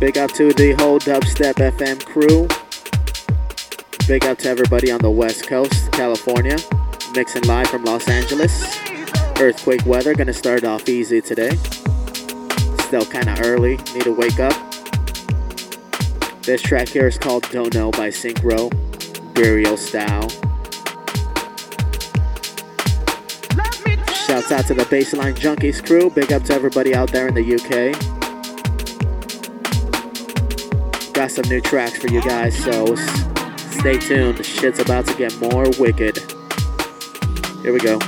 Big up to the whole Dubstep FM crew. Big up to everybody on the West Coast, California. Mixing live from Los Angeles. Earthquake weather, gonna start off easy today. Still kinda early, need to wake up. This track here is called Don't Know by Synkro, Burial Style. Shouts out to the Baseline Junkies crew. Big up to everybody out there in the UK. Got some new tracks for you guys, so stay tuned. Shit's about to get more wicked. Here we go.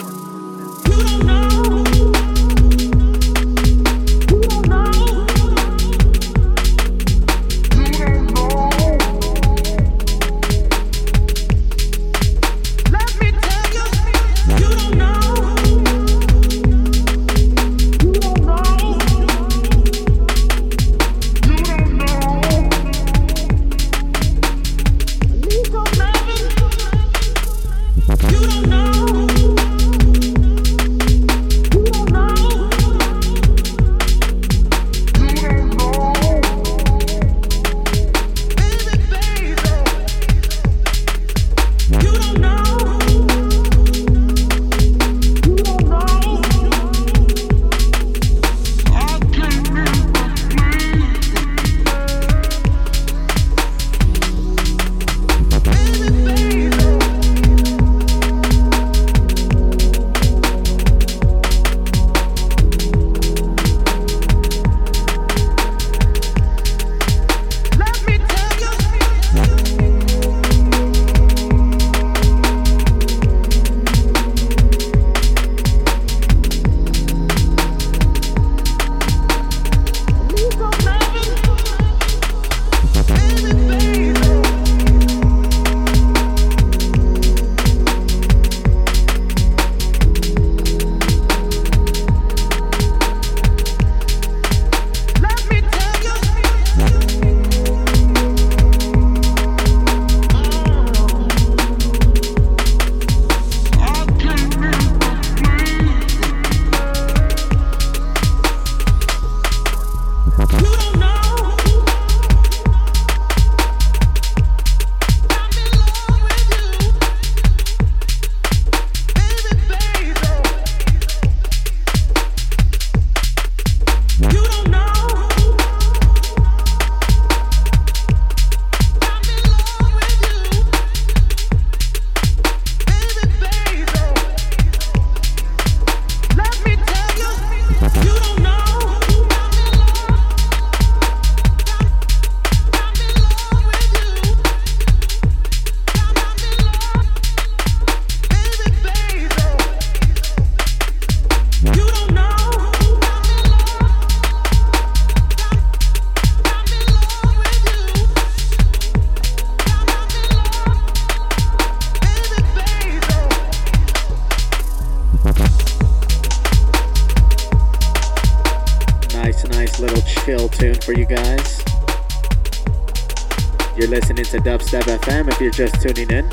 You're just tuning in.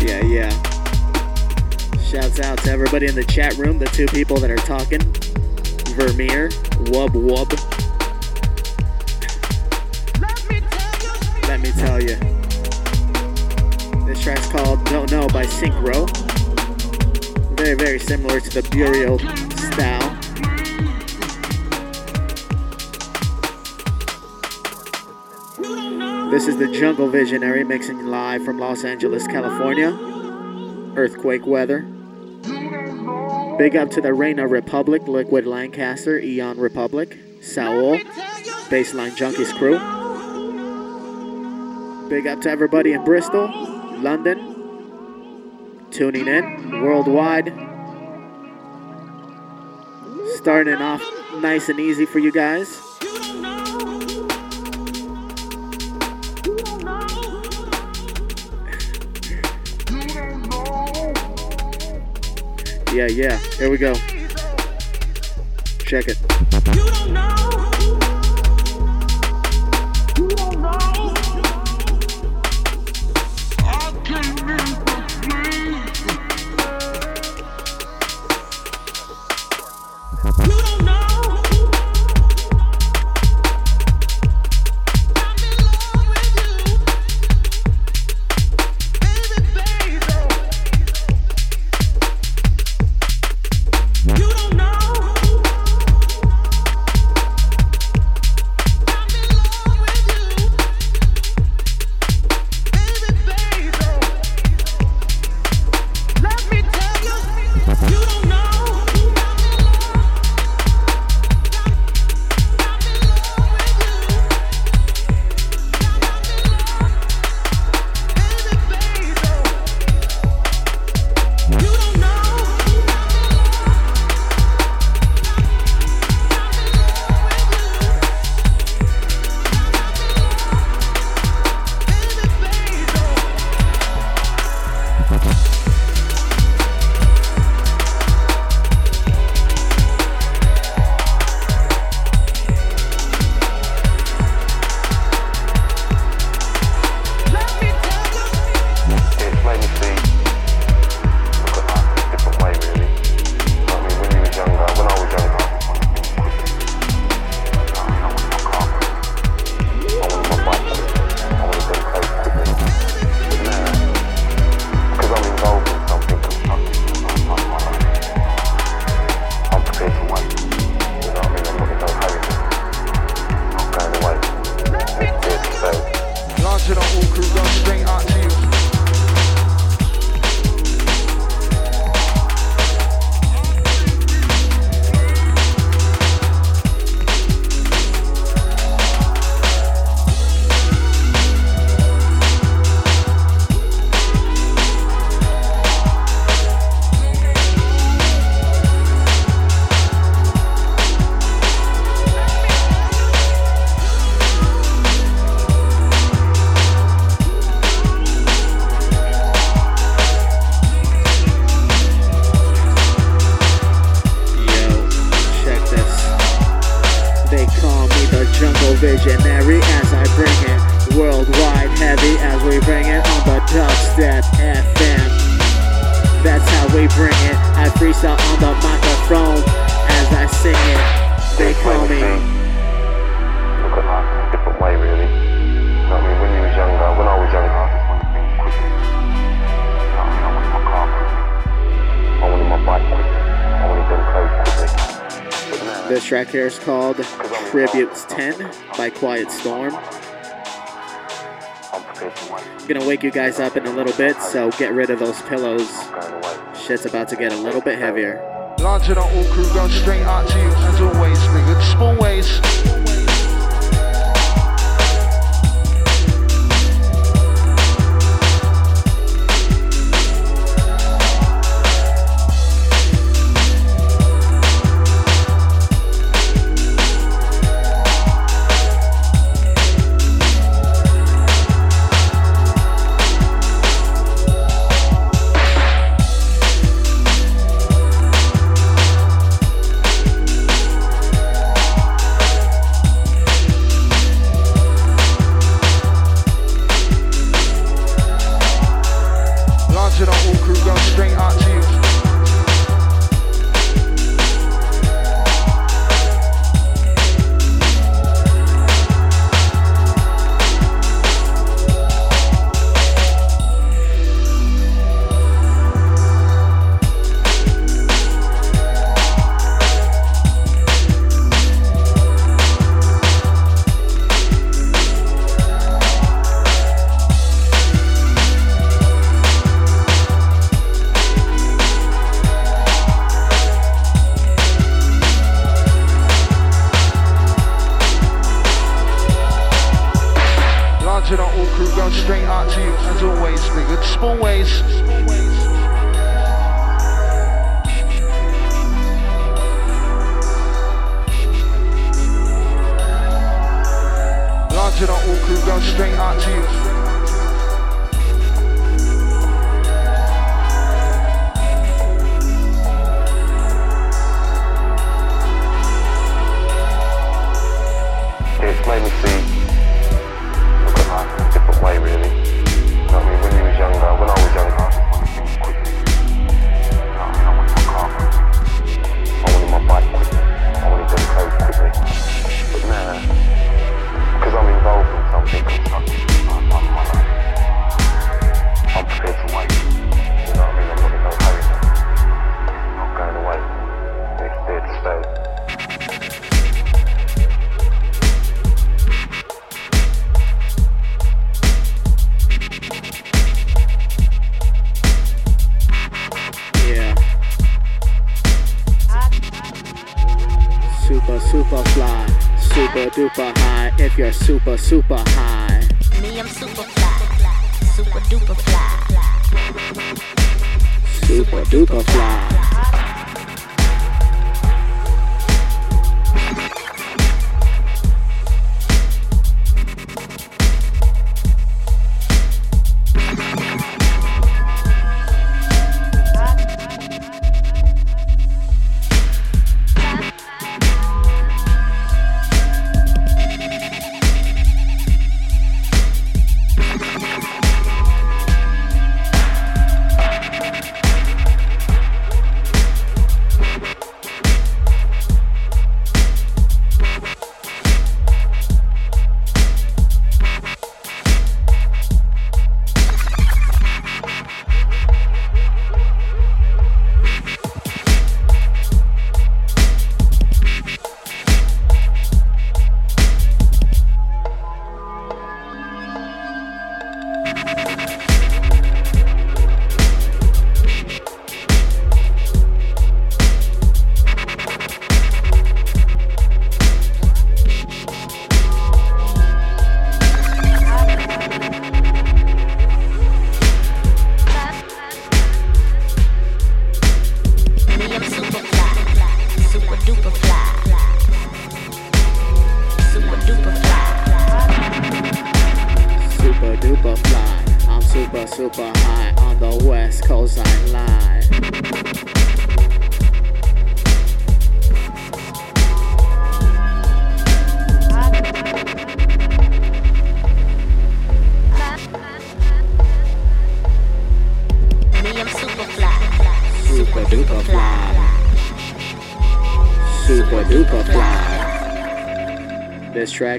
yeah, yeah. Shouts out to everybody in the chat room, the two people that are talking. Vermeer, Wub Wub. Don't Know by Synkro. Very, very similar to the Burial style. This is the Jungle Visionary mixing live from Los Angeles, California. Earthquake weather. Big up to the Reina Republic, Liquid Lancaster, Eon Republic, Saul, Baseline Junkies crew. Big up to everybody in Bristol, London, tuning in worldwide. Starting off nice and easy for you guys. yeah, yeah. Here we go. Check it. visionary as I bring it. Worldwide heavy as we bring it on the dubstep FM. That's how we bring it. I freestyle on the microphone as I sing it. They call me. Look at in a different way, really. You? When was younger, when I was younger, I wanted my car. I wanted my bike this track here is called Tributes 10 by Quiet Storm. I'm gonna wake you guys up in a little bit, so get rid of those pillows. Shit's about to get a little bit heavier. Launching on all crew, going straight out to you as always, nigga. Small ways.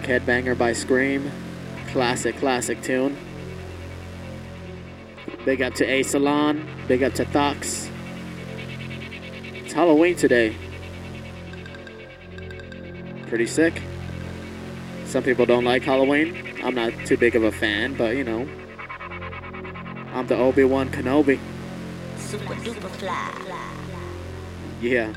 Headbanger by Skream. Classic, classic tune. Big up to A Salon. Big up to Thox. It's Halloween today. Pretty sick. Some people don't like Halloween. I'm not too big of a fan, but you know. I'm the Obi Wan Kenobi. Super duper fly. Yeah.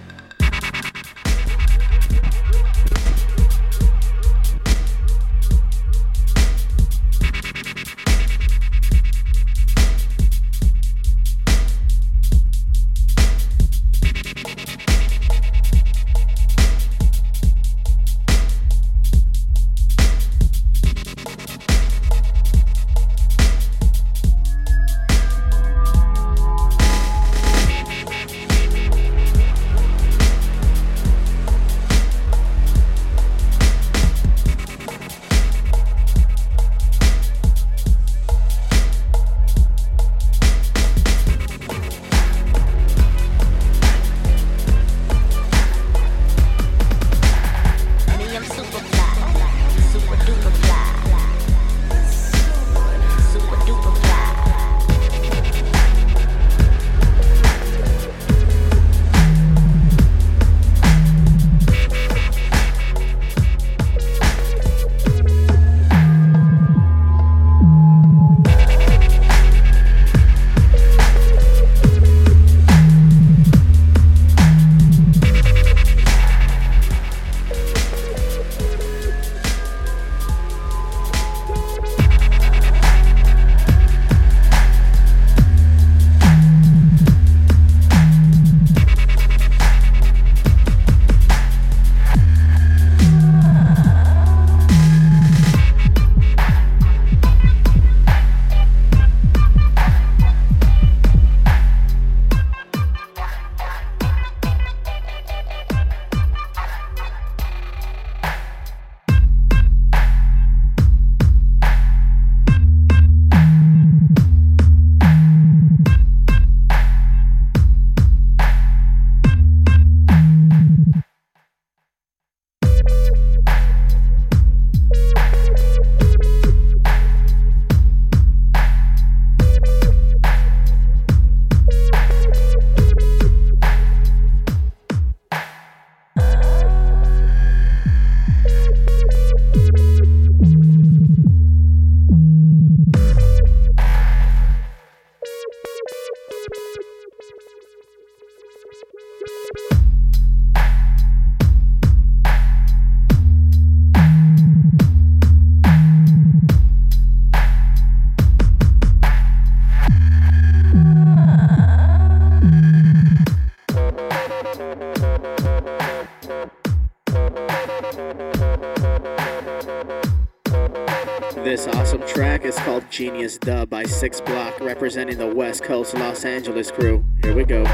Genius Dub by Six Block, representing the West Coast Los Angeles crew. Here we go.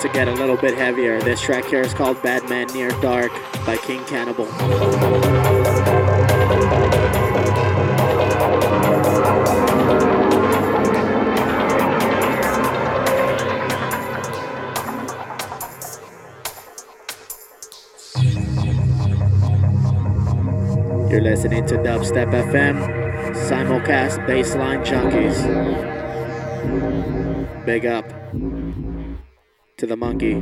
To get a little bit heavier. This track here is called Bad Man Near Dark by King Cannibal. You're listening to Dubstep FM, simulcast baseline junkies. Big up the monkey.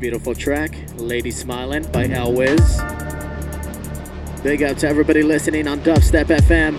Beautiful track, Lady Smiling by Elwiz. Big up to everybody listening on Dubstep FM.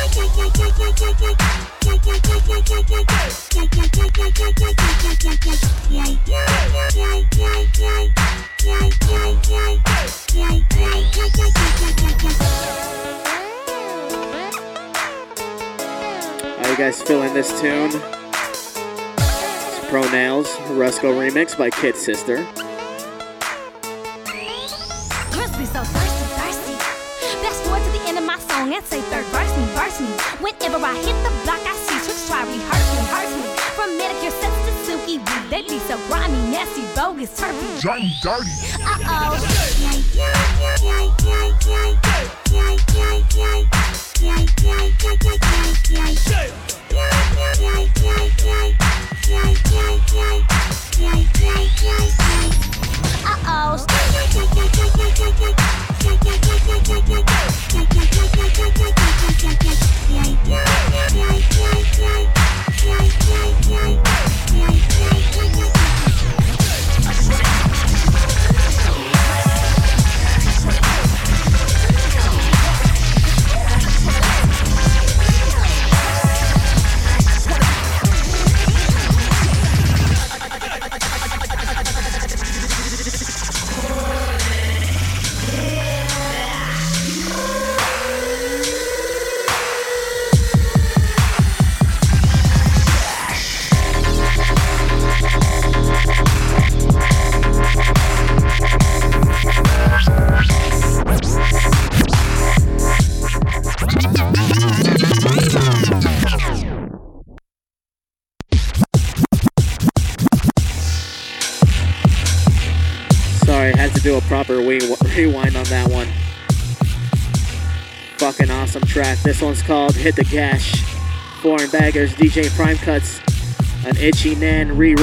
guys feeling this tune? It's Pro Nails, remix by Kid Sister. and say third verse me, verse me. Whenever I hit the block, I see tricks try rehearse me, me. From manicure sets to silky weed, they be so grimy, nasty, bogus, dirty. Uh oh. Uh-oh. Sorry, track. This one's called Hit the Gash. Foreign Beggars, DJ Prime Cuts, an Itchy Nan re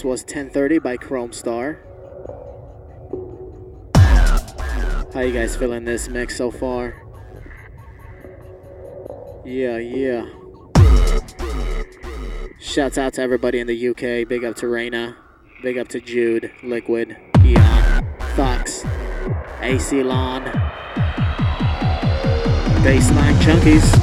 this was 1030 by Kromestar. How you guys feeling this mix so far? Yeah, yeah. Shouts out to everybody in the UK. Big up to Raina. Big up to Jude, Liquid, Eon, Fox, AC Lawn, Baseline Junkies.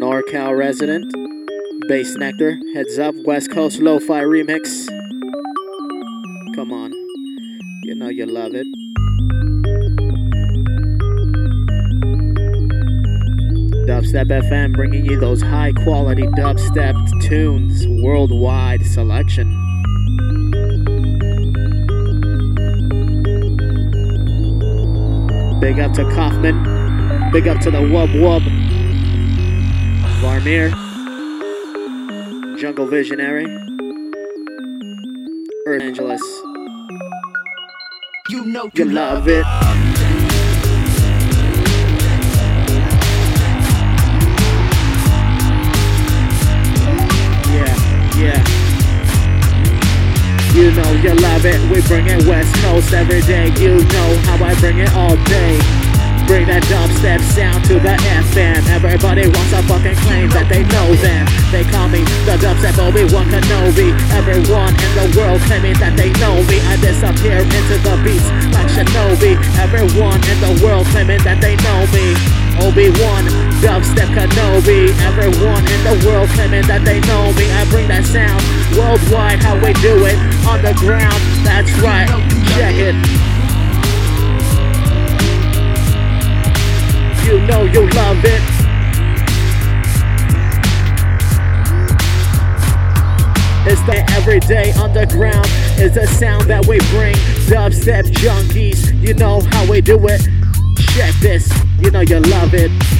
NorCal resident, Bassnectar, Heads Up, West Coast Lo-Fi remix. Come on, you know you love it. Dubstep FM bringing you those high quality dubstep tunes, worldwide selection. Big up to Kaufman. Big up to the Wub Wub. Varmir. Jungle Visionary. Earth Angeles. You know You love it. Yeah, yeah. You know you love it. We bring it West Coast every day. You know how I bring it all day. Bring that dubstep sound to the FM. Everybody wants to fucking claim that they know them. They call me the dubstep Obi-Wan Kenobi. Everyone in the world claiming that they know me. I disappear into the beats like Shinobi. Everyone in the world claiming that they know me. Obi-Wan, dubstep Kenobi. Everyone in the world claiming that they know me. I bring that sound worldwide. How we do it on the ground. That's right. Check it. You know you love it. It's the everyday underground. It's a sound that we bring. Dubstep junkies, you know how we do it. Check this, you know you love it.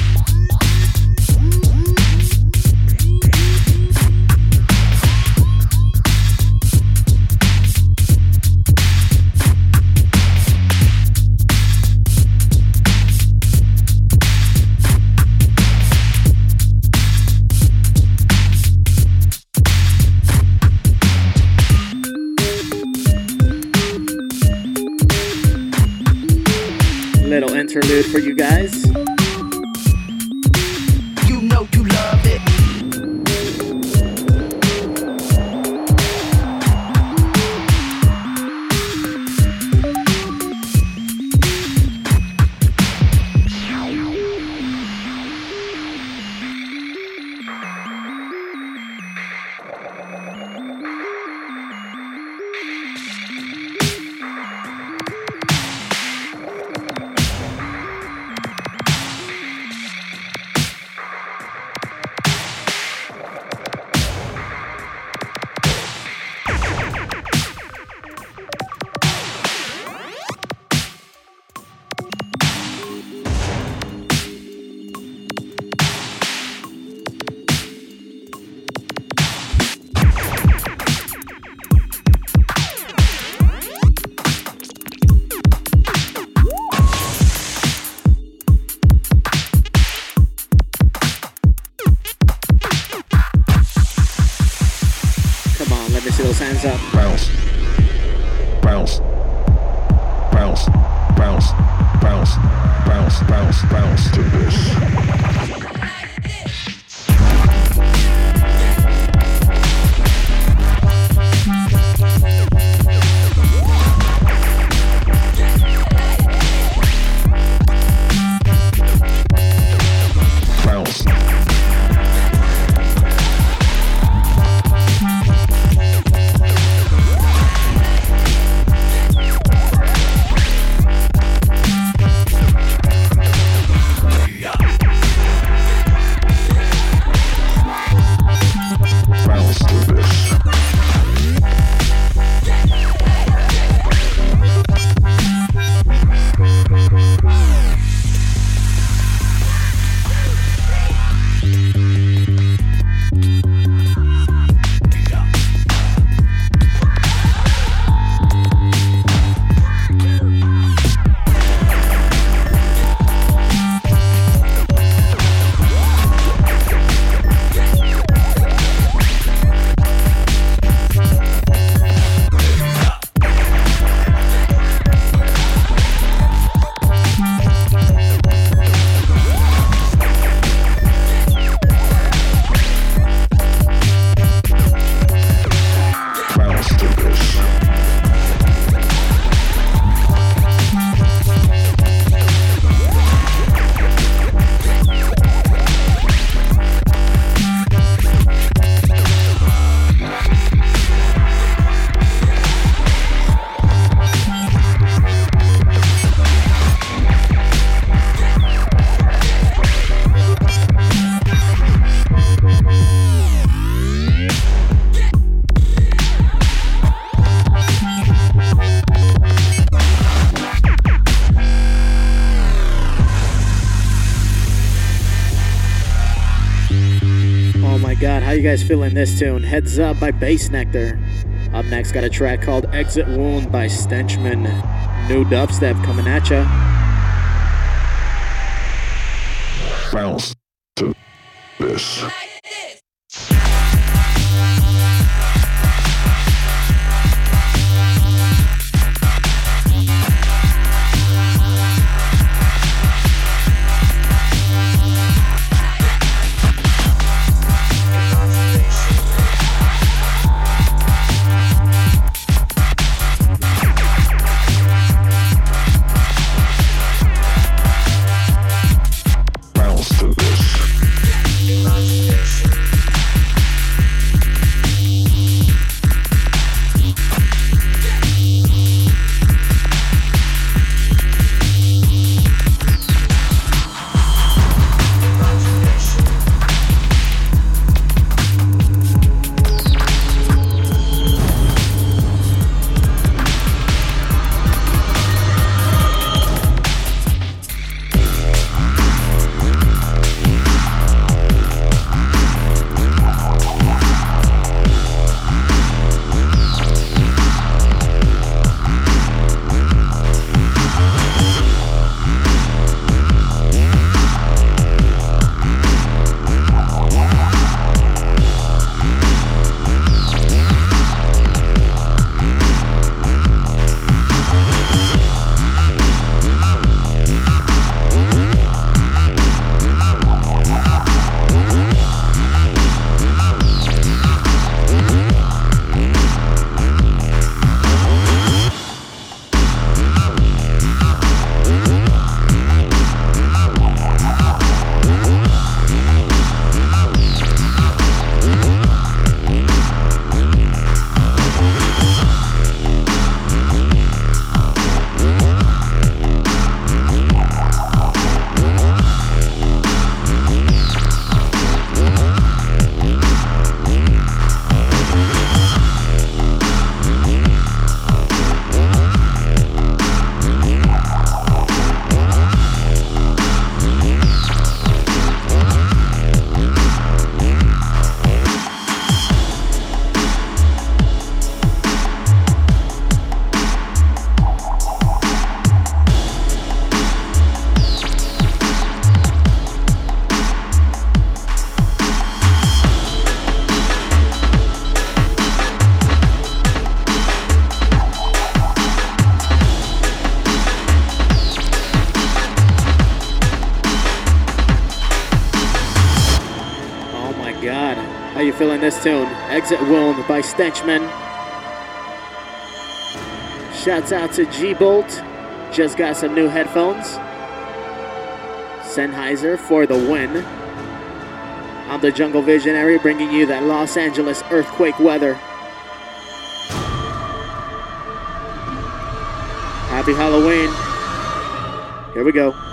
Feeling this tune? Heads Up by Bassnectar. Up next, got a track called Exit Wound by Stenchman. New dubstep coming at ya. Bounce Exit Wound by Stenchman. Shouts out to G Bolt. Just got some new headphones. Sennheiser for the win. I'm the Jungle Visionary bringing you that Los Angeles earthquake weather. Happy Halloween. Here we go.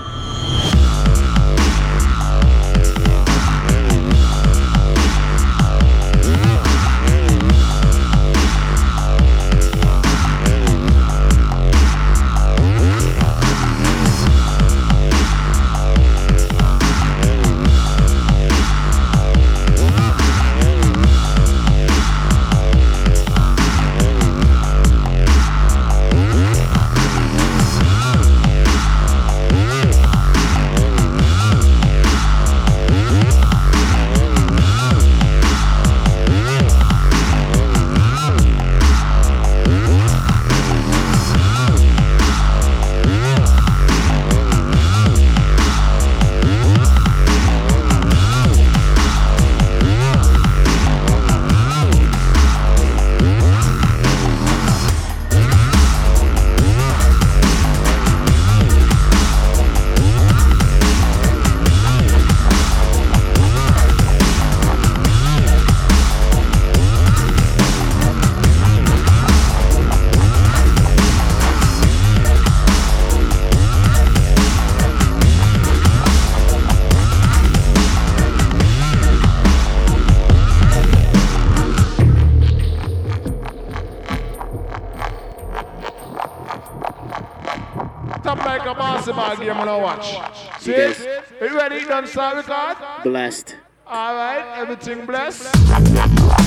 Basketball game I watch. See? Are you ready? Done start record? Blessed. Alright, everything blessed.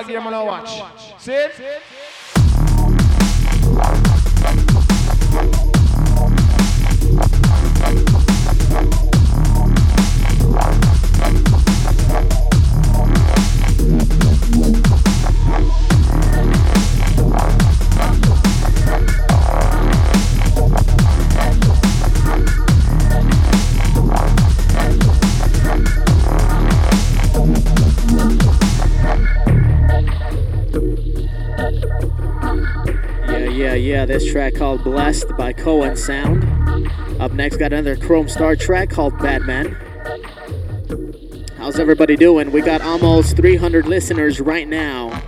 A basketball game when I watch. See? This track called Blessed by KOAN Sound. Up next, got another Kromestar track called Batman. How's everybody doing? We got almost 300 listeners right now.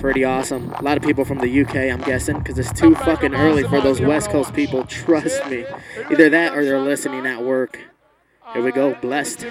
Pretty awesome. A lot of people from the UK, I'm guessing, because it's too fucking early for those West Coast people. Trust me. Either that or they're listening at work. Here we go. Blessed.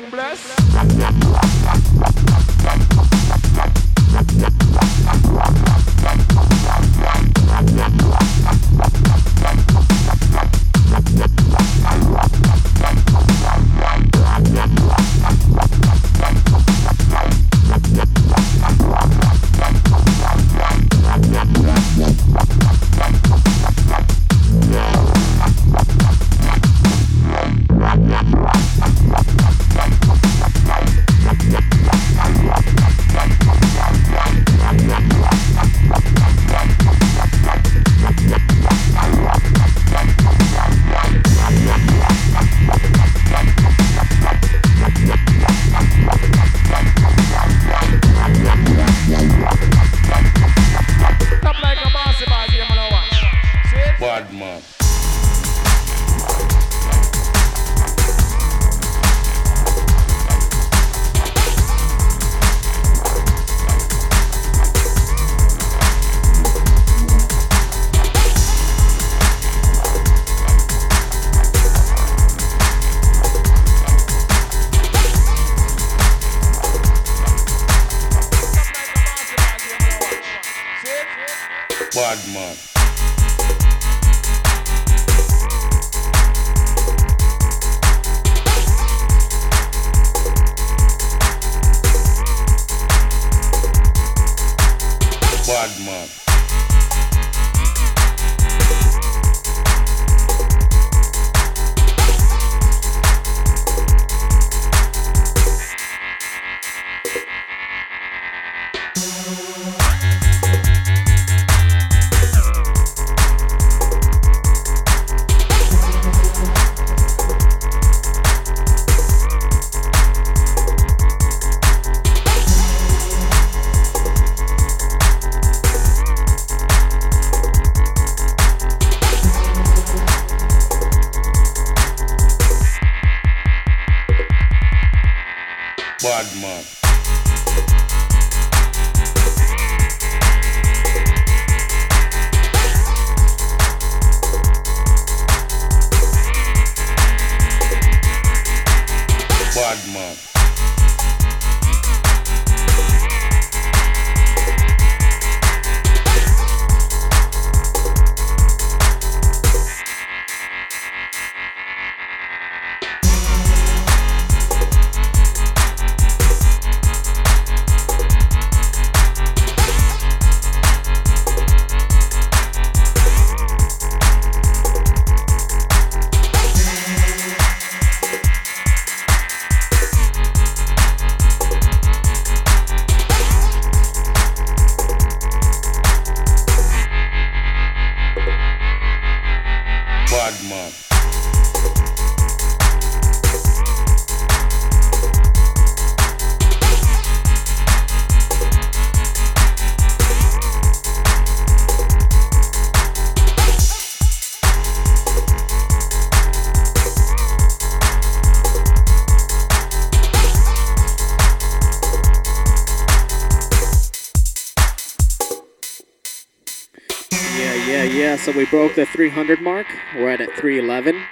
So we broke the 300 mark. We're at, at 311.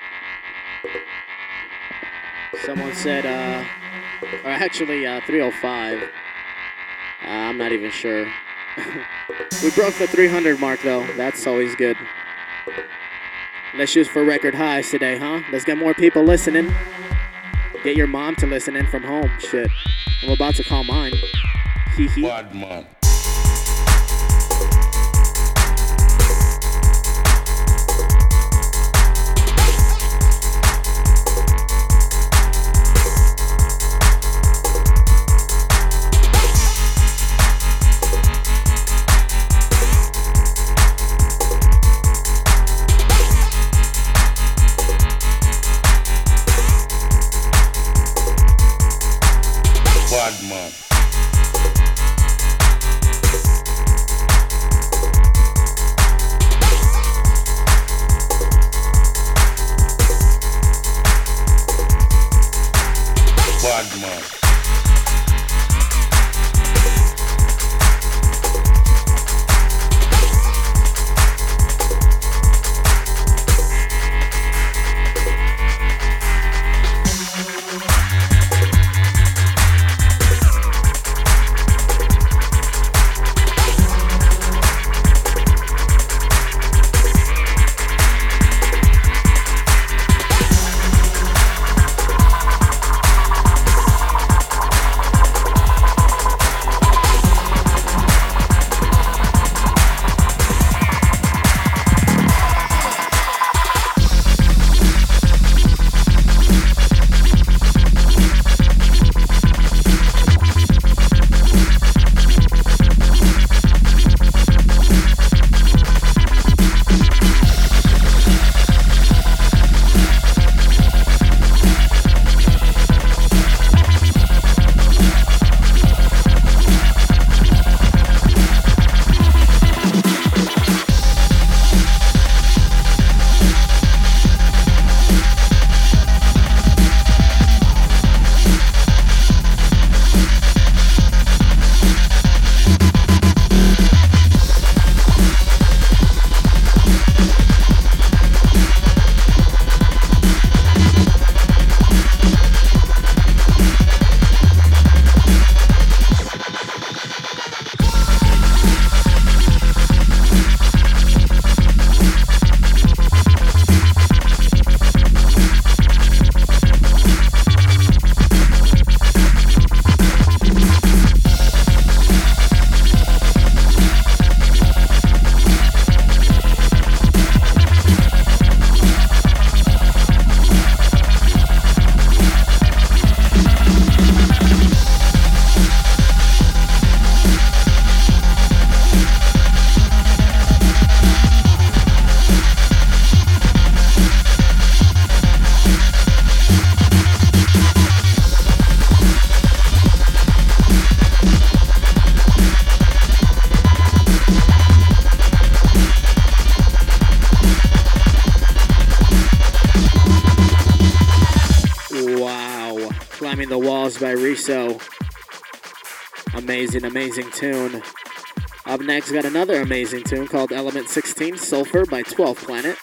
Someone said, uh, or actually, uh, 305. Uh, I'm not even sure. we broke the 300 mark though. That's always good. Let's shoot for record highs today, huh? Let's get more people listening. Get your mom to listen in from home. Shit. I'm about to call mine. Hee hee. Amazing, amazing tune. Up next, got another amazing tune called Element 16 Sulfur by 12th Planet.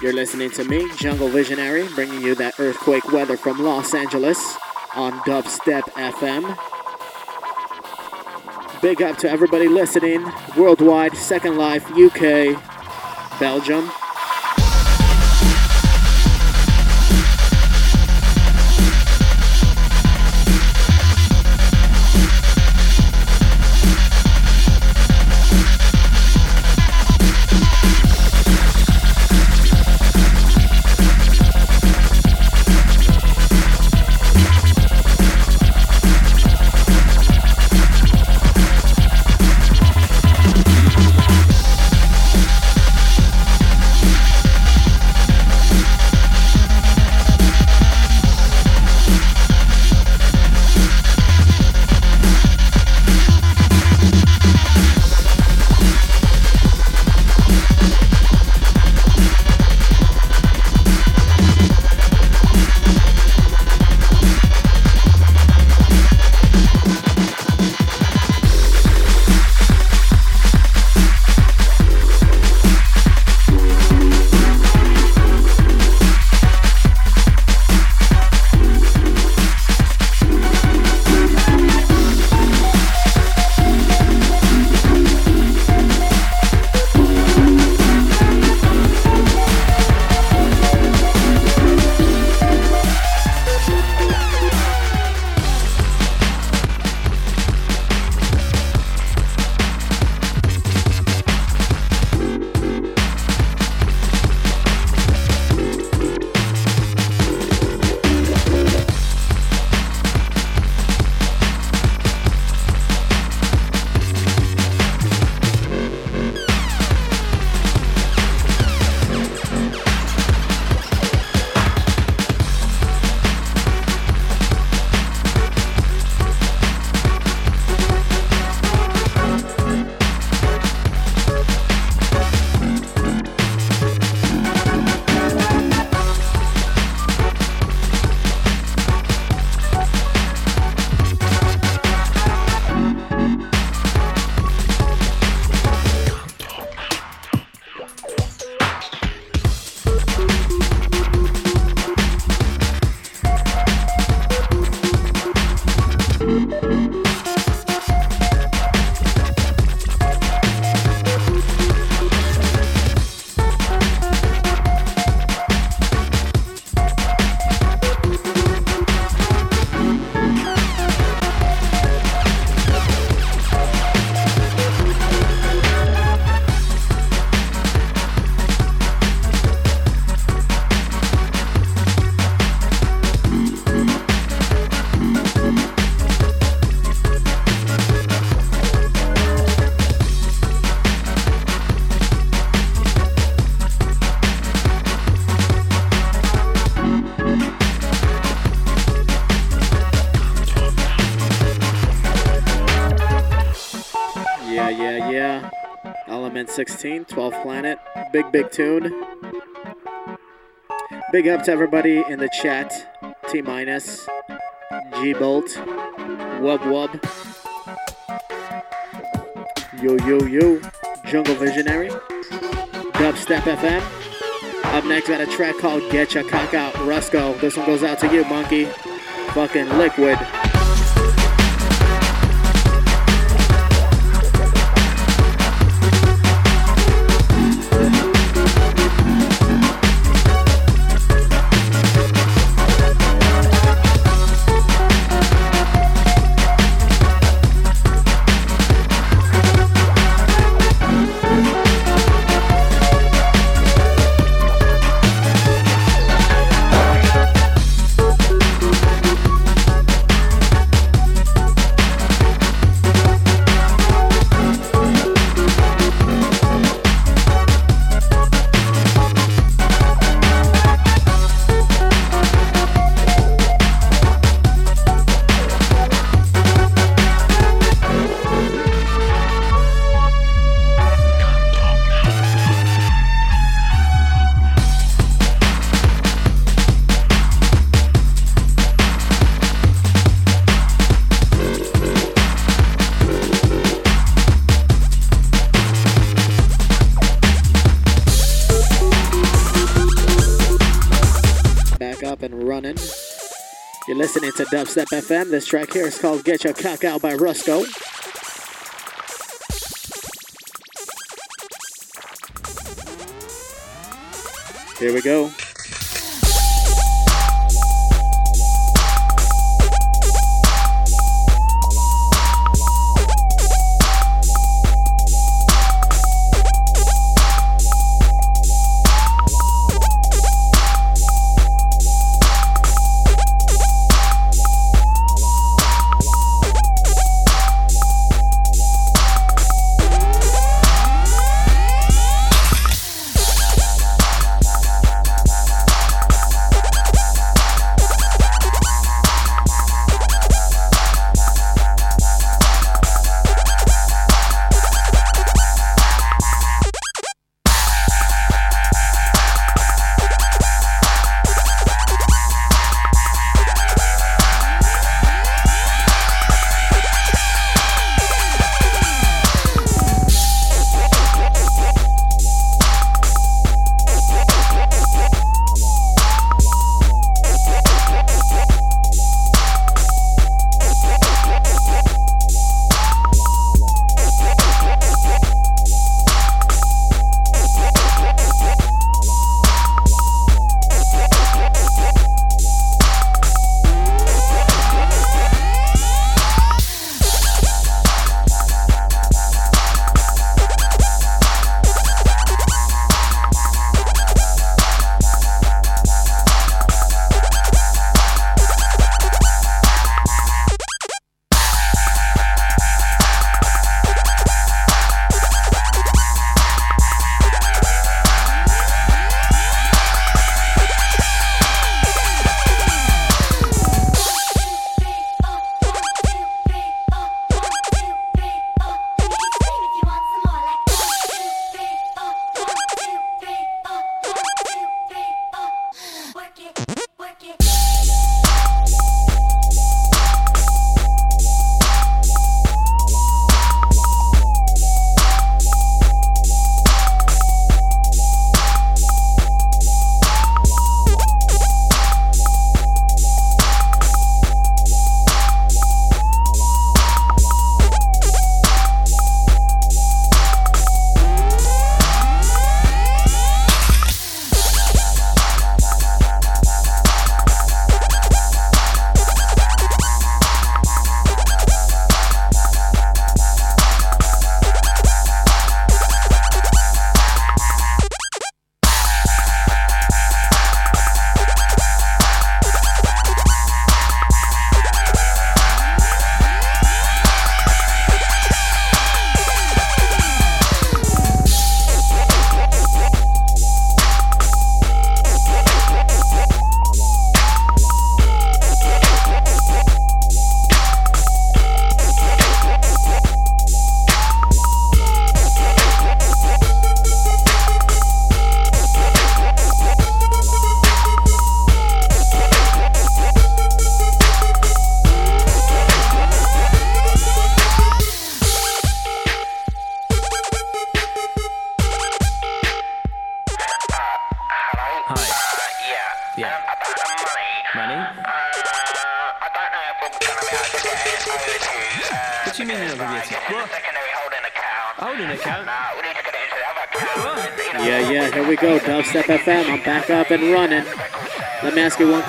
You're listening to me, Jungle Visionary, bringing you that earthquake weather from Los Angeles on Dubstep FM. Big up to everybody listening worldwide, Second Life, UK, Belgium. 16, 12th Planet. Big, big tune. Big up to everybody in the chat. T minus, G Bolt, Wub Wub. Yo, yo, yo. Jungle Visionary. Dubstep FM. Up next, got a track called Get Your Cock Out. Rusko. This one goes out to you, monkey. Fucking liquid. To Dubstep FM. This track here is called Get Your Cock Out by Rusko. Here we go.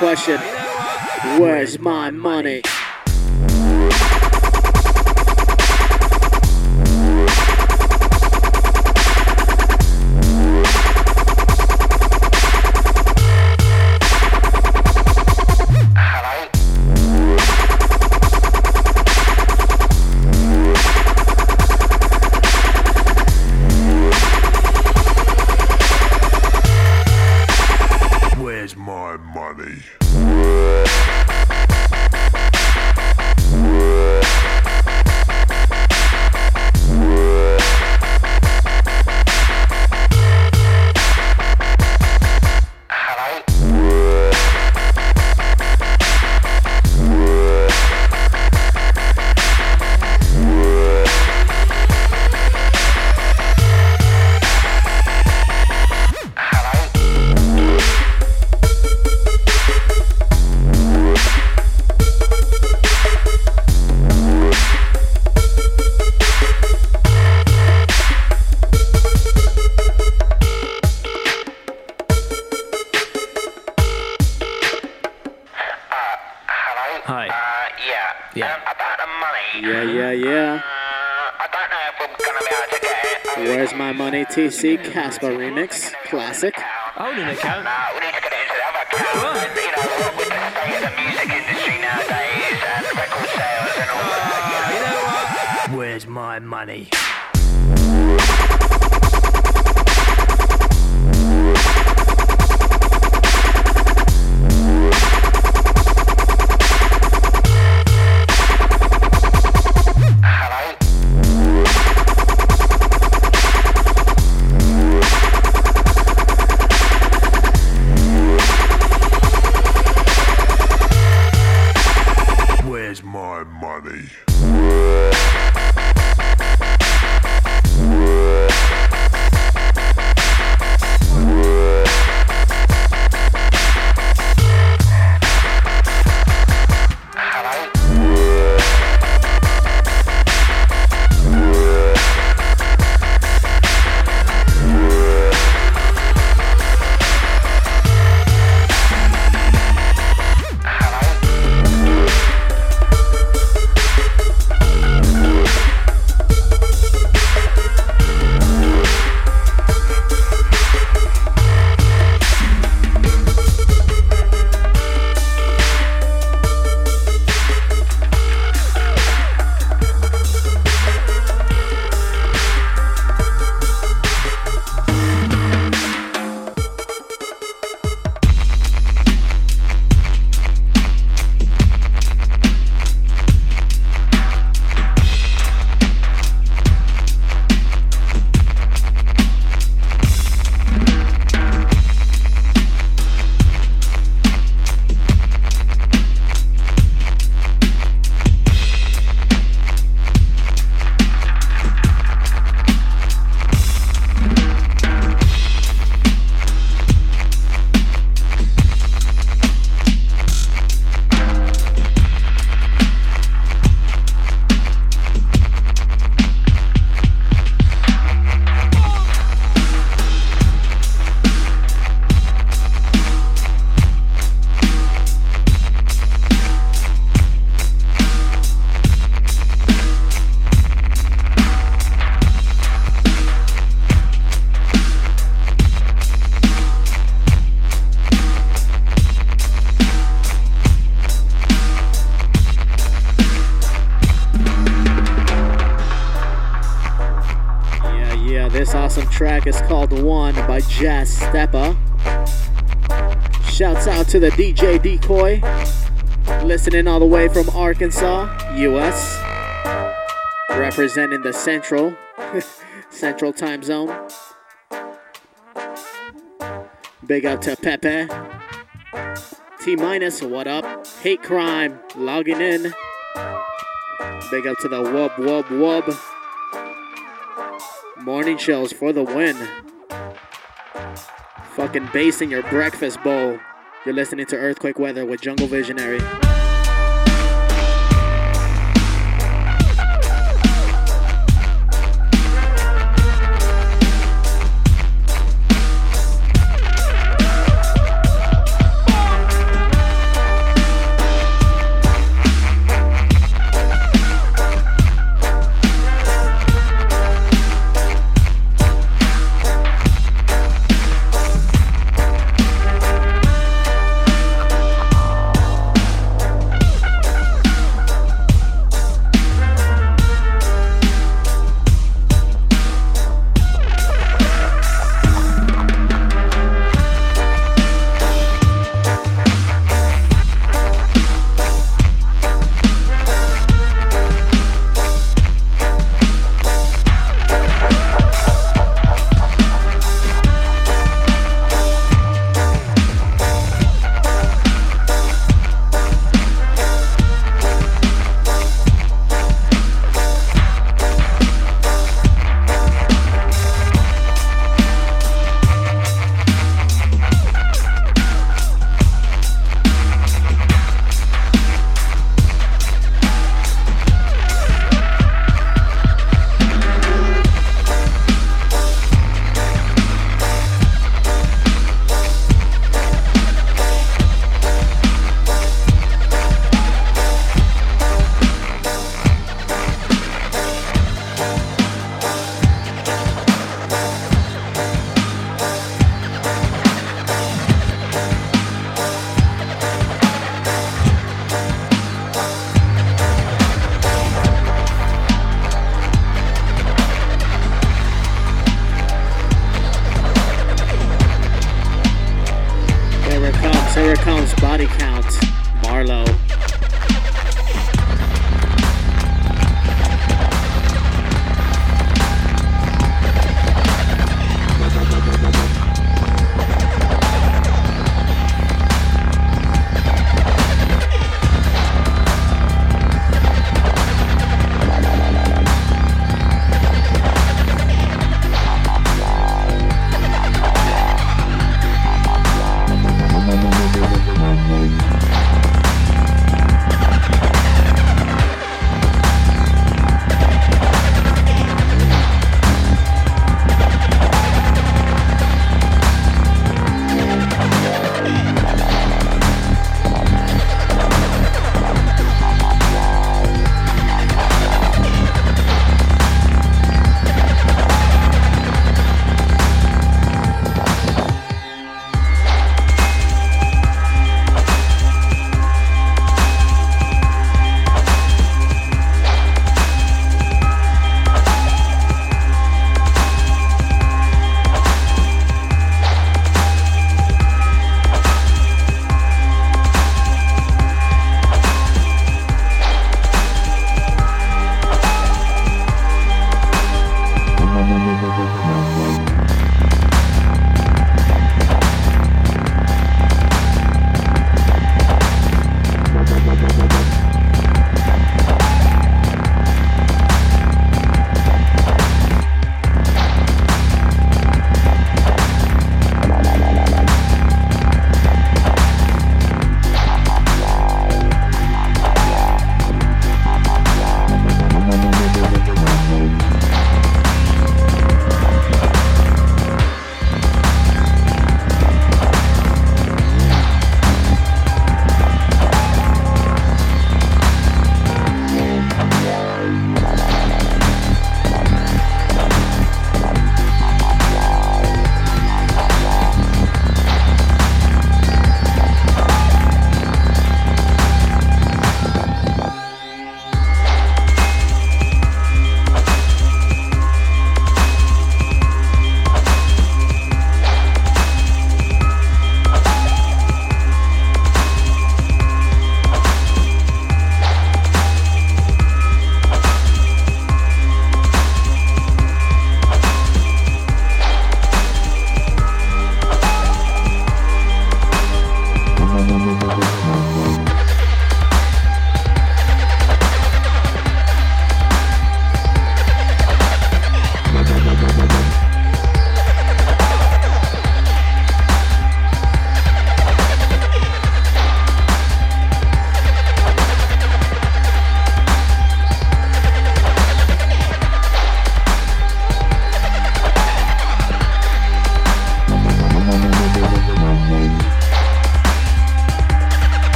Question. Where's my money? My Money TC Caspa remix. Classic. I own an account. we need to get into the. You know, with the state of the music industry nowadays and record sales and all that. You know what? Where's my money? Jazz Steppa. Shouts out to the DJ Decoy, listening all the way from Arkansas, US, representing the Central, Central Time Zone. Big up to Pepe. T minus, what up? Hate crime, logging in. Big up to the Wub Wub Wub. Morning shells for the win. Fucking bass in your breakfast bowl. You're listening to Earthquake Weather with Jungle Visionary.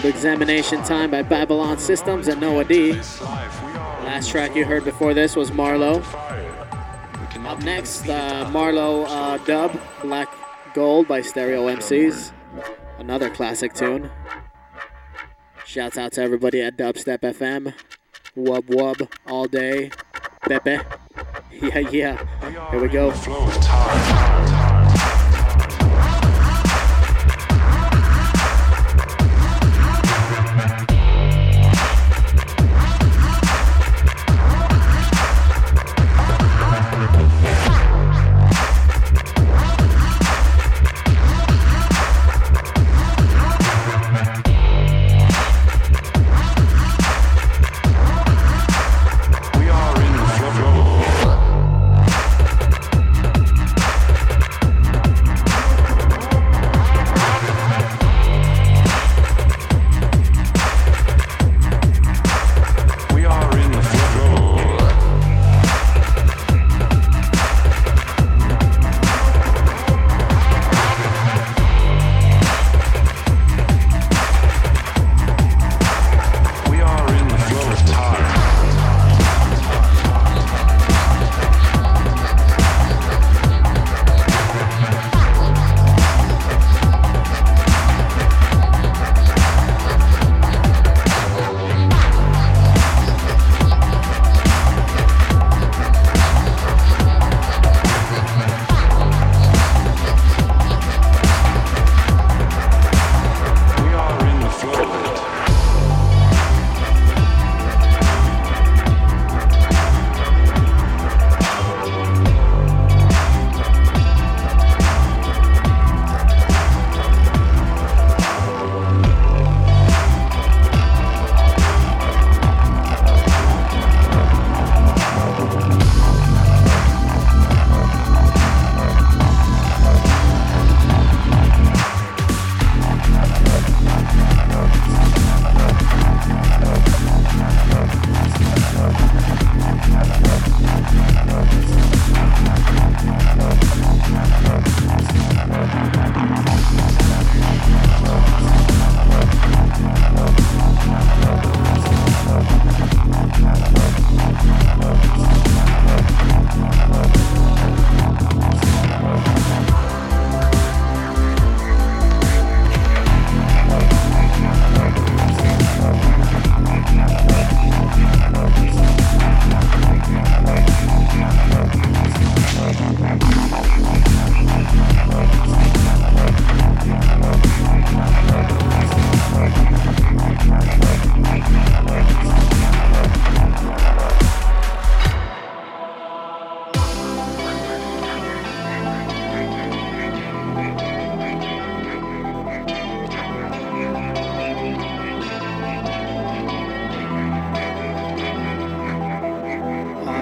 Called Examination Time by Babylon Systems and Noah D. Last track you heard before this was Marlowe. Up next, uh, Marlowe uh, dub Black Gold by Stereo MCs. Another classic tune. Shouts out to everybody at Dubstep FM. Wub wub all day. Pepe. Yeah, yeah. Here we go.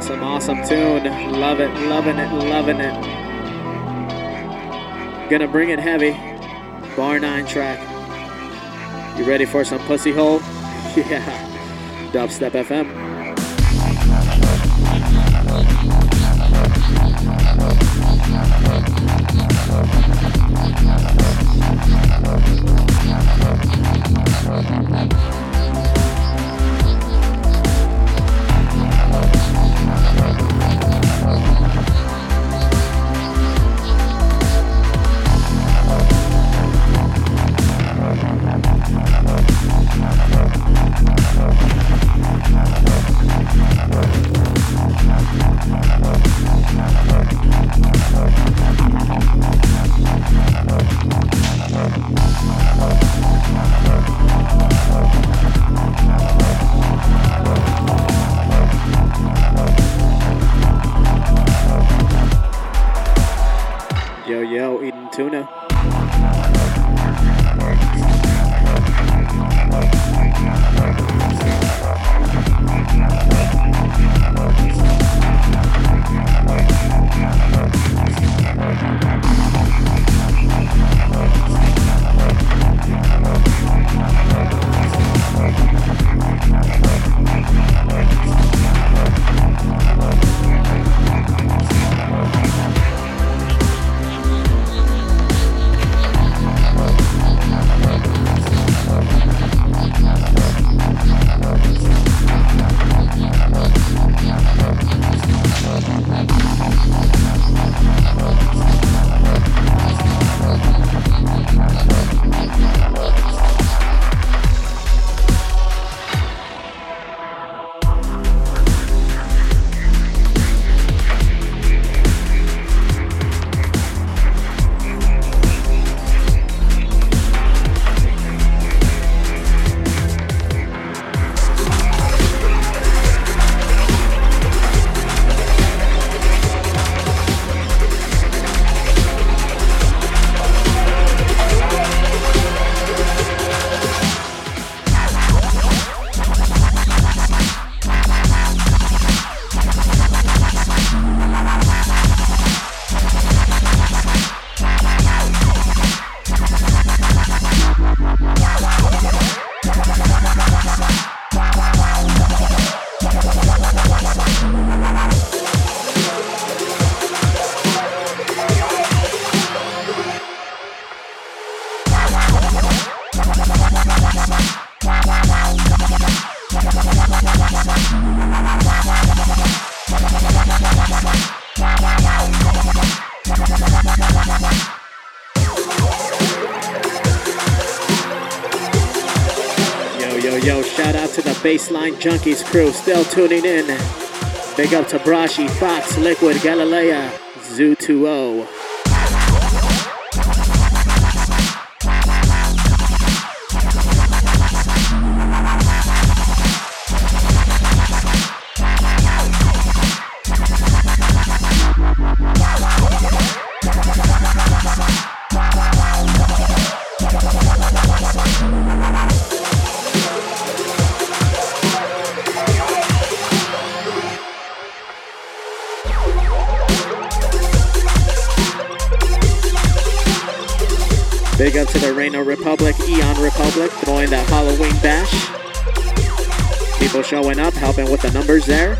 Awesome, awesome tune. Love it, loving it, loving it. Gonna bring it heavy. Bar 9 track. You ready for some pussy hole? Yeah. Dubstep FM. Baseline Junkies crew still tuning in. Big up to Brashi, Fox, Liquid, Galilea, Zoo 2O. Big up to the Reino Republic, Eon Republic, throwing that Halloween bash. People showing up, helping with the numbers there.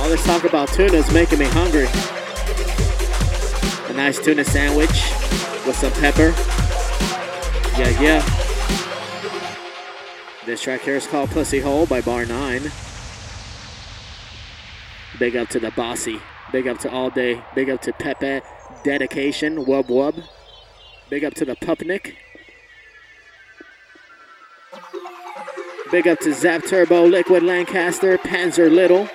All this talk about tuna is making me hungry. A nice tuna sandwich with some pepper. Yeah, yeah. This track here is called Pussy Hole by Bar 9. Big up to the Bossy. Big up to All Day. Big up to Pepe. Dedication. Wub Wub. Big up to the Pupnik. Big up to Zap Turbo, Liquid Lancaster, Panzer Little.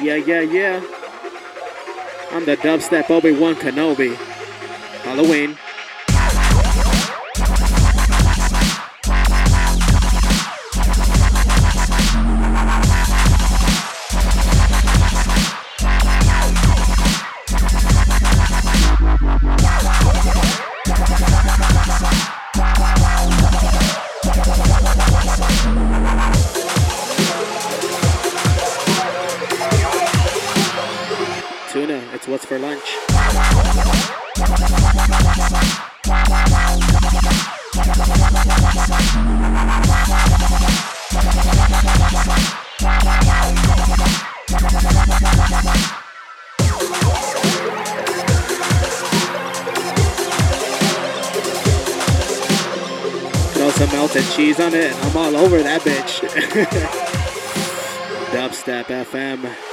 Yeah, yeah, yeah. I'm the dubstep Obi-Wan Kenobi. Halloween. What's for lunch. Throw some melted cheese on it, and I'm all over that bitch. Dubstep FM.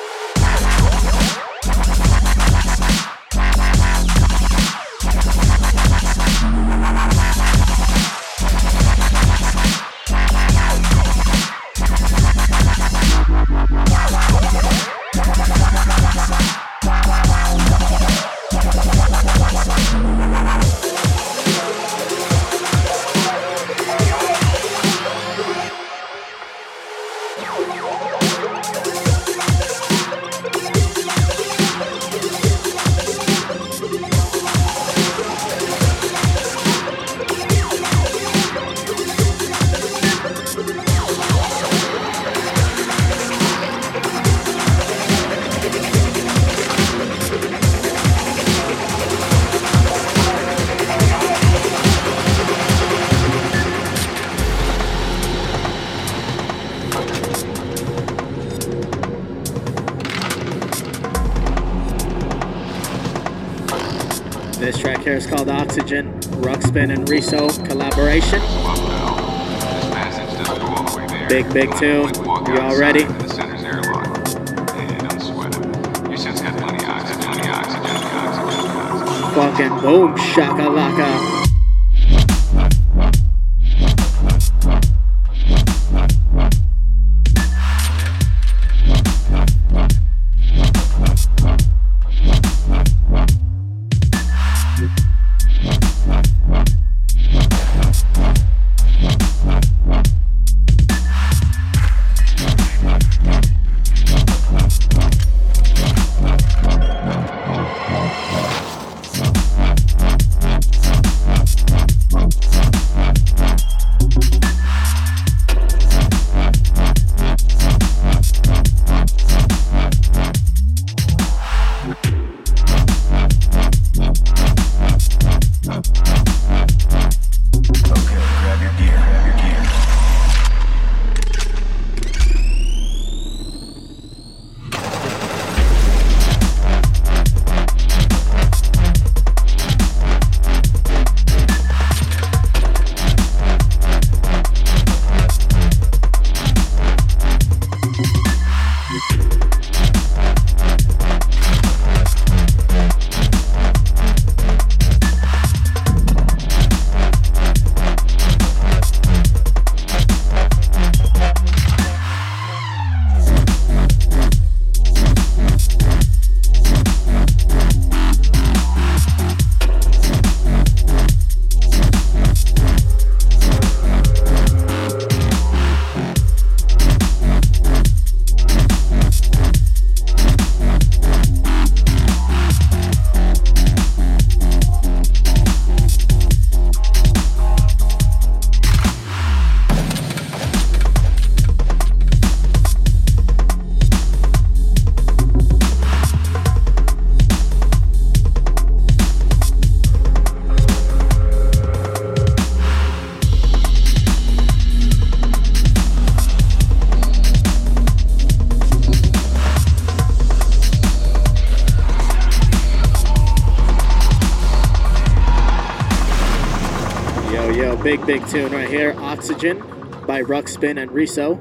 Ruckspin and Riso collaboration. Big, big tune. You all ready? Fucking boom, shakalaka. Big, tune right here. Oxygen by Ruckspin and Riso.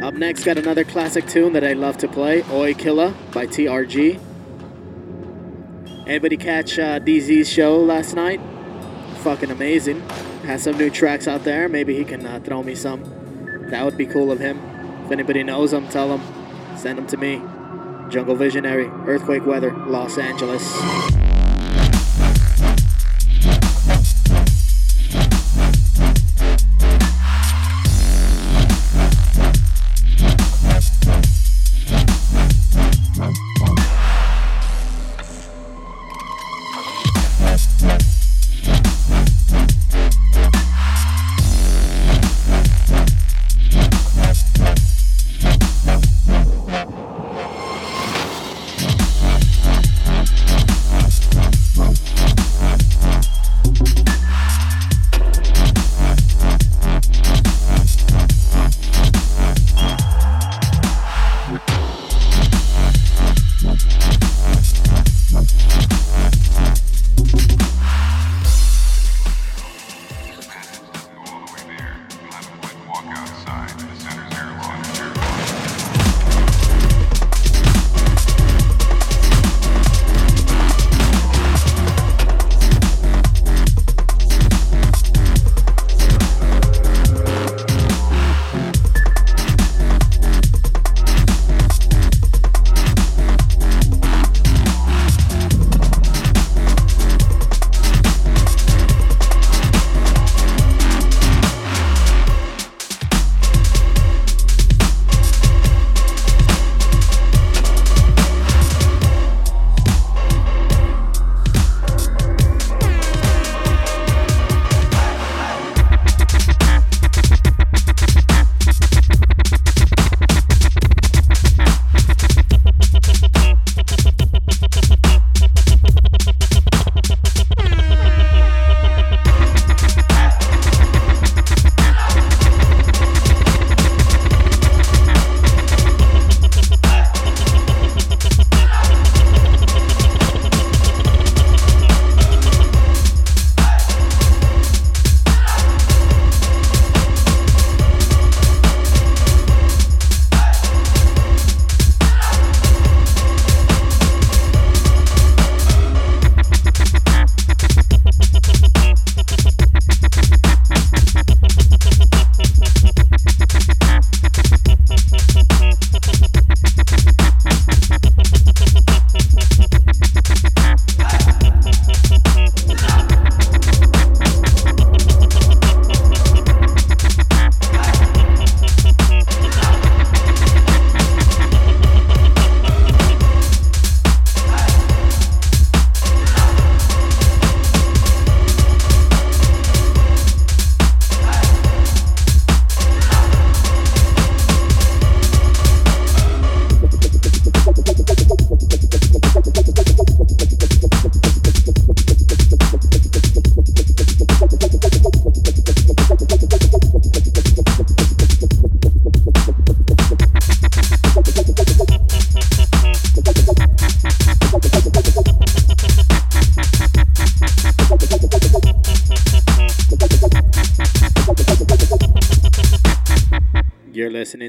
Up next, got another classic tune that I love to play Oi Killa by TRG. Anybody catch uh, DZ's show last night? Fucking amazing. Has some new tracks out there. Maybe he can uh, throw me some. That would be cool of him. If anybody knows him, tell him. Send him to me. Jungle Visionary, Earthquake Weather, Los Angeles.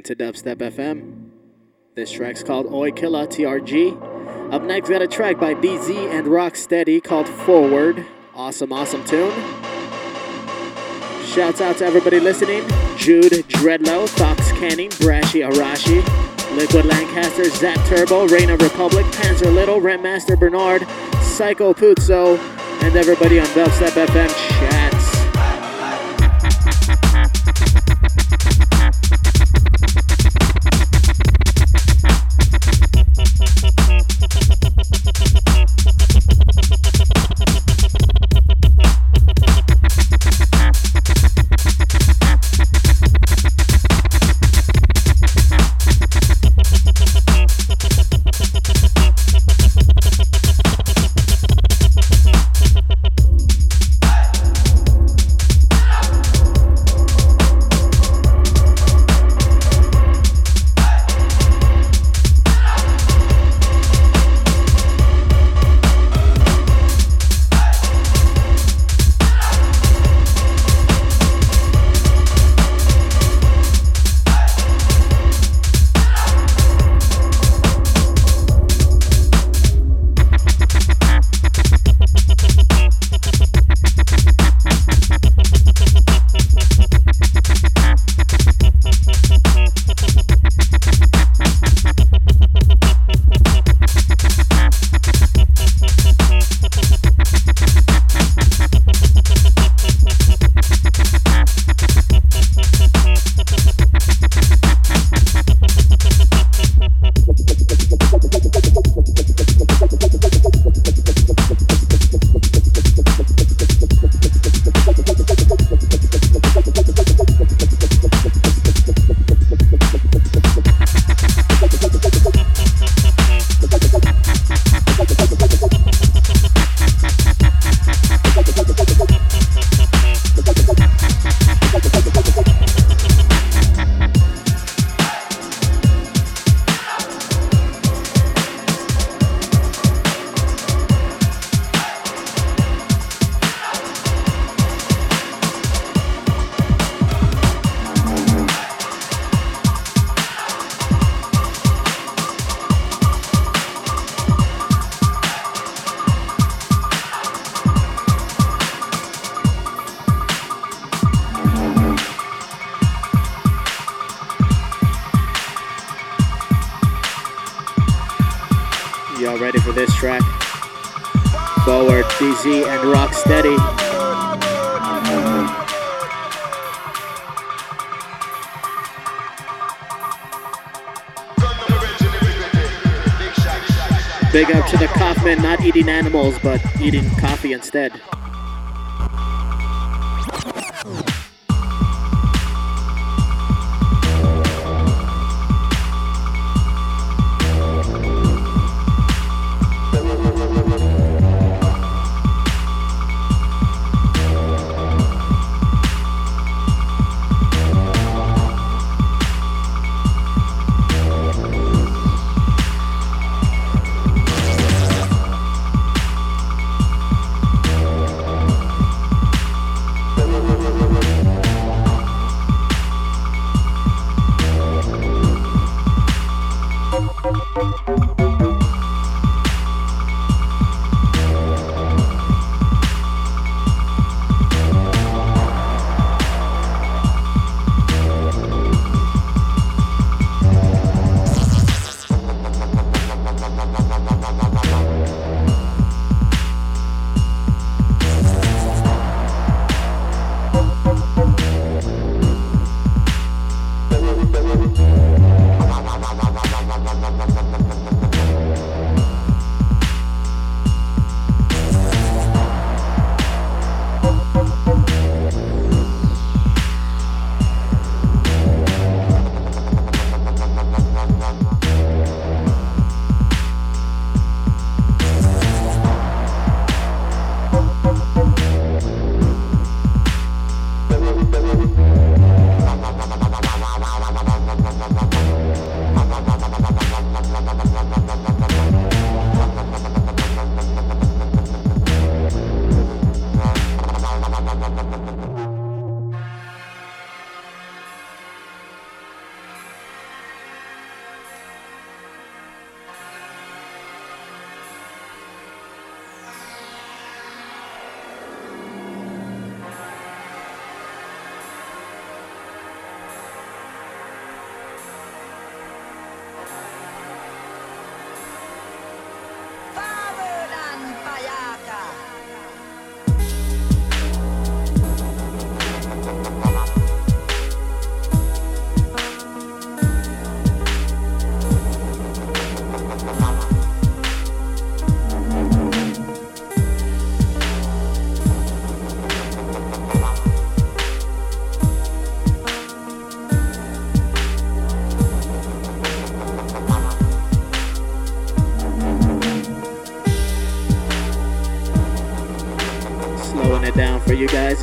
To Dubstep FM. This track's called Oi Killa TRG. Up next, got a track by DZ and Rocksteady called Forward. Awesome, awesome tune. Shouts out to everybody listening Jude Dreadlow, Fox Canning, Brashy Arashi, Liquid Lancaster, Zap Turbo, Reign Republic, Panzer Little, Rentmaster Bernard, Psycho Puzzo, and everybody on Dubstep FM eating animals, but eating coffee instead.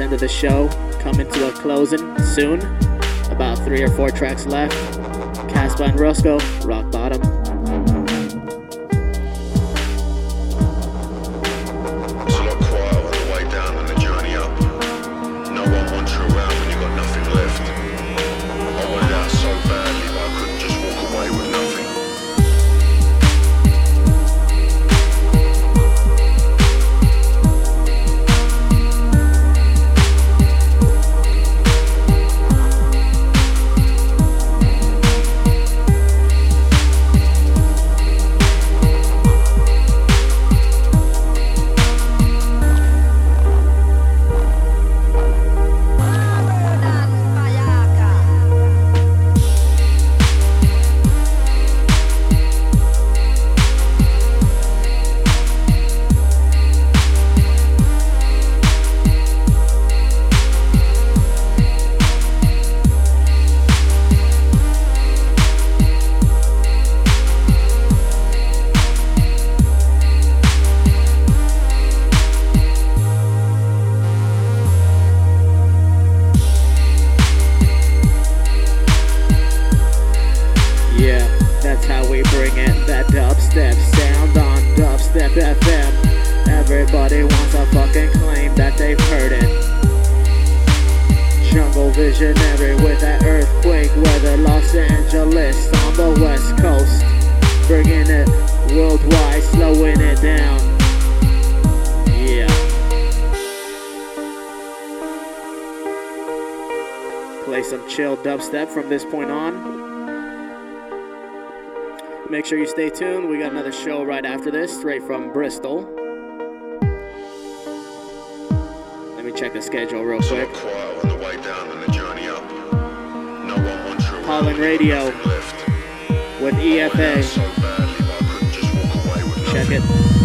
end of the show, coming to a closing soon. About three or four tracks left. Caspa and Rusko, Rock Bottom. step from this point on. Make sure you stay tuned. We got another show right after this, straight from Bristol. Let me check the schedule real quick. Holland Radio with EFA. Check it.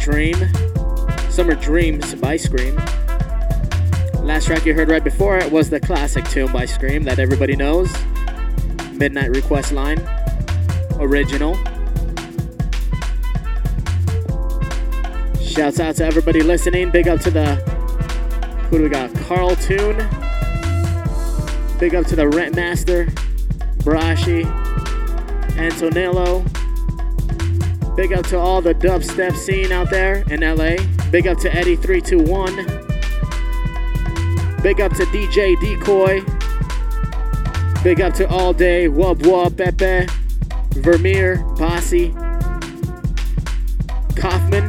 Dream. Summer Dreams by Skream. Last track you heard right before it was the classic tune by Skream that everybody knows. Midnight Request Line. Original. Shouts out to everybody listening. Big up to the who do we got? Carl Tune. Big up to the Rentmaster, Brashi, Antonello. Big up to all the dubstep scene out there in LA. Big up to Eddie321. Big up to DJ Decoy. Big up to All Day, Wub Wub, Pepe, Vermeer, Bossy, Kaufman.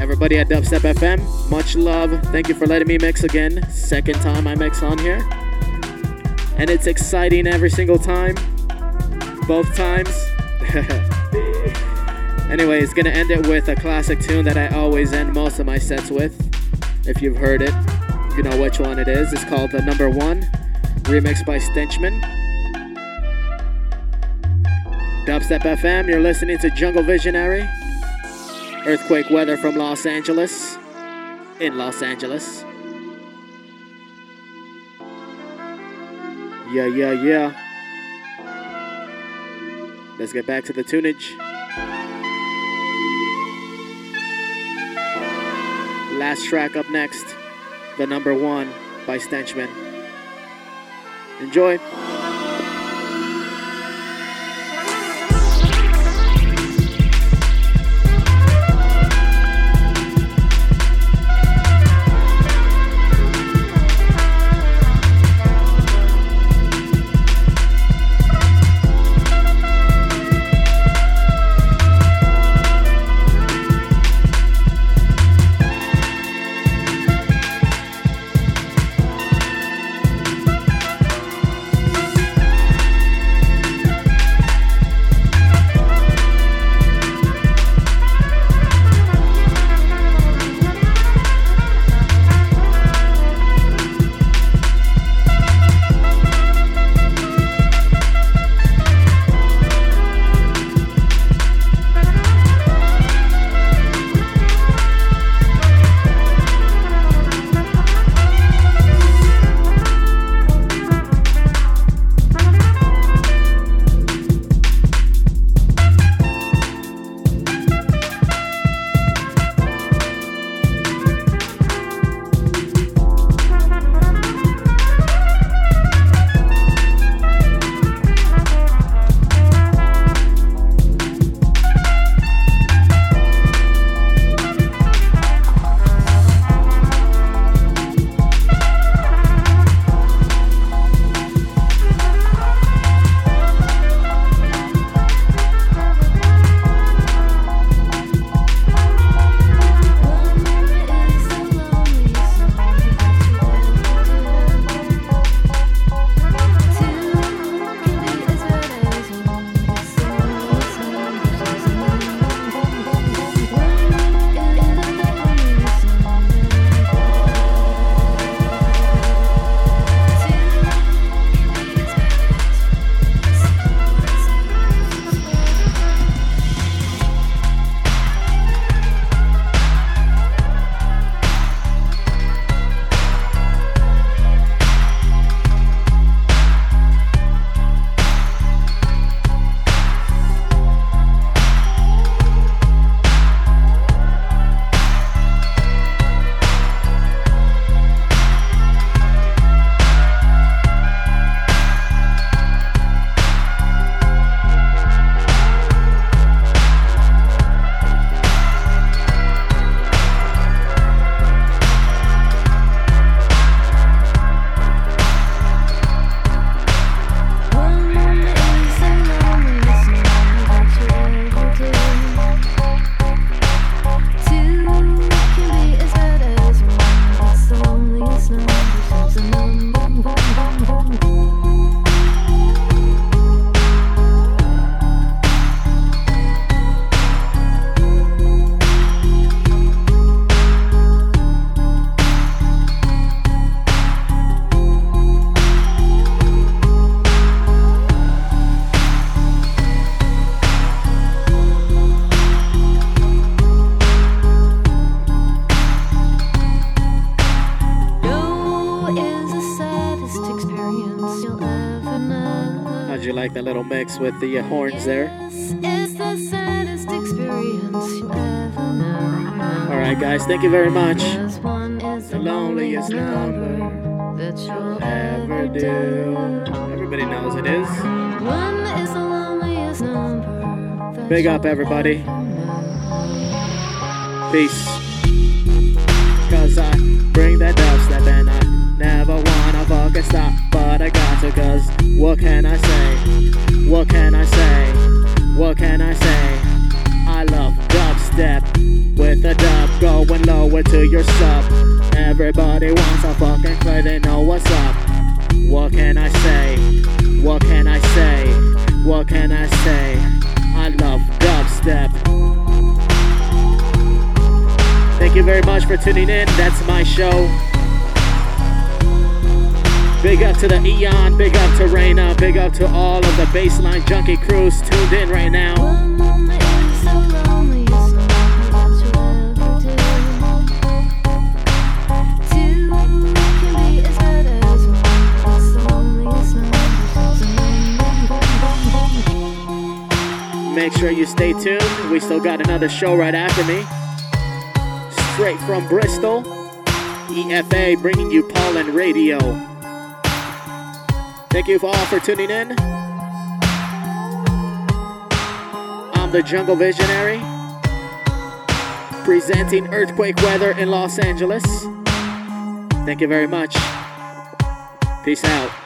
Everybody at Dubstep FM, much love. Thank you for letting me mix again. Second time I mix on here. And it's exciting every single time. Both times. Anyways, gonna end it with a classic tune that I always end most of my sets with. If you've heard it, you know which one it is. It's called The Number One, remixed by Stenchman. Dubstep FM, you're listening to Jungle Visionary. Earthquake weather from Los Angeles. In Los Angeles. Yeah, yeah, yeah. Let's get back to the tunage. Last track up next, the number one by Stenchman. Enjoy. Mix with the horns there? It's the saddest experience ever. All right, guys, thank you very much. Is The loneliest loneliest number that you'll Ever do. Everybody knows it is. One is the loneliest number. Big up, everybody. Peace. Cause I bring that dubstep and I never wanna fucking stop. But I got to, cause what can I say? What can I say? What can I say? I love dubstep with a dub going lower to your sub. Everybody wants a fucking play, they know what's up. What can I say? What can I say? What can I say? I love dubstep. Thank you very much for tuning in. That's my show. Big up to the Eon, big up to Raina, big up to all of the baseline junkie crews tuned in right now. One moment is the loneliest number that you'll ever do. Two can be as bad as one. It's the loneliest number. Make sure you stay tuned. We still got another show right after me. Straight from Bristol, EFA bringing you Pollen Radio. Thank you all for tuning in. I'm the Jungle Visionary, presenting earthquake weather in Los Angeles. Thank you very much. Peace out.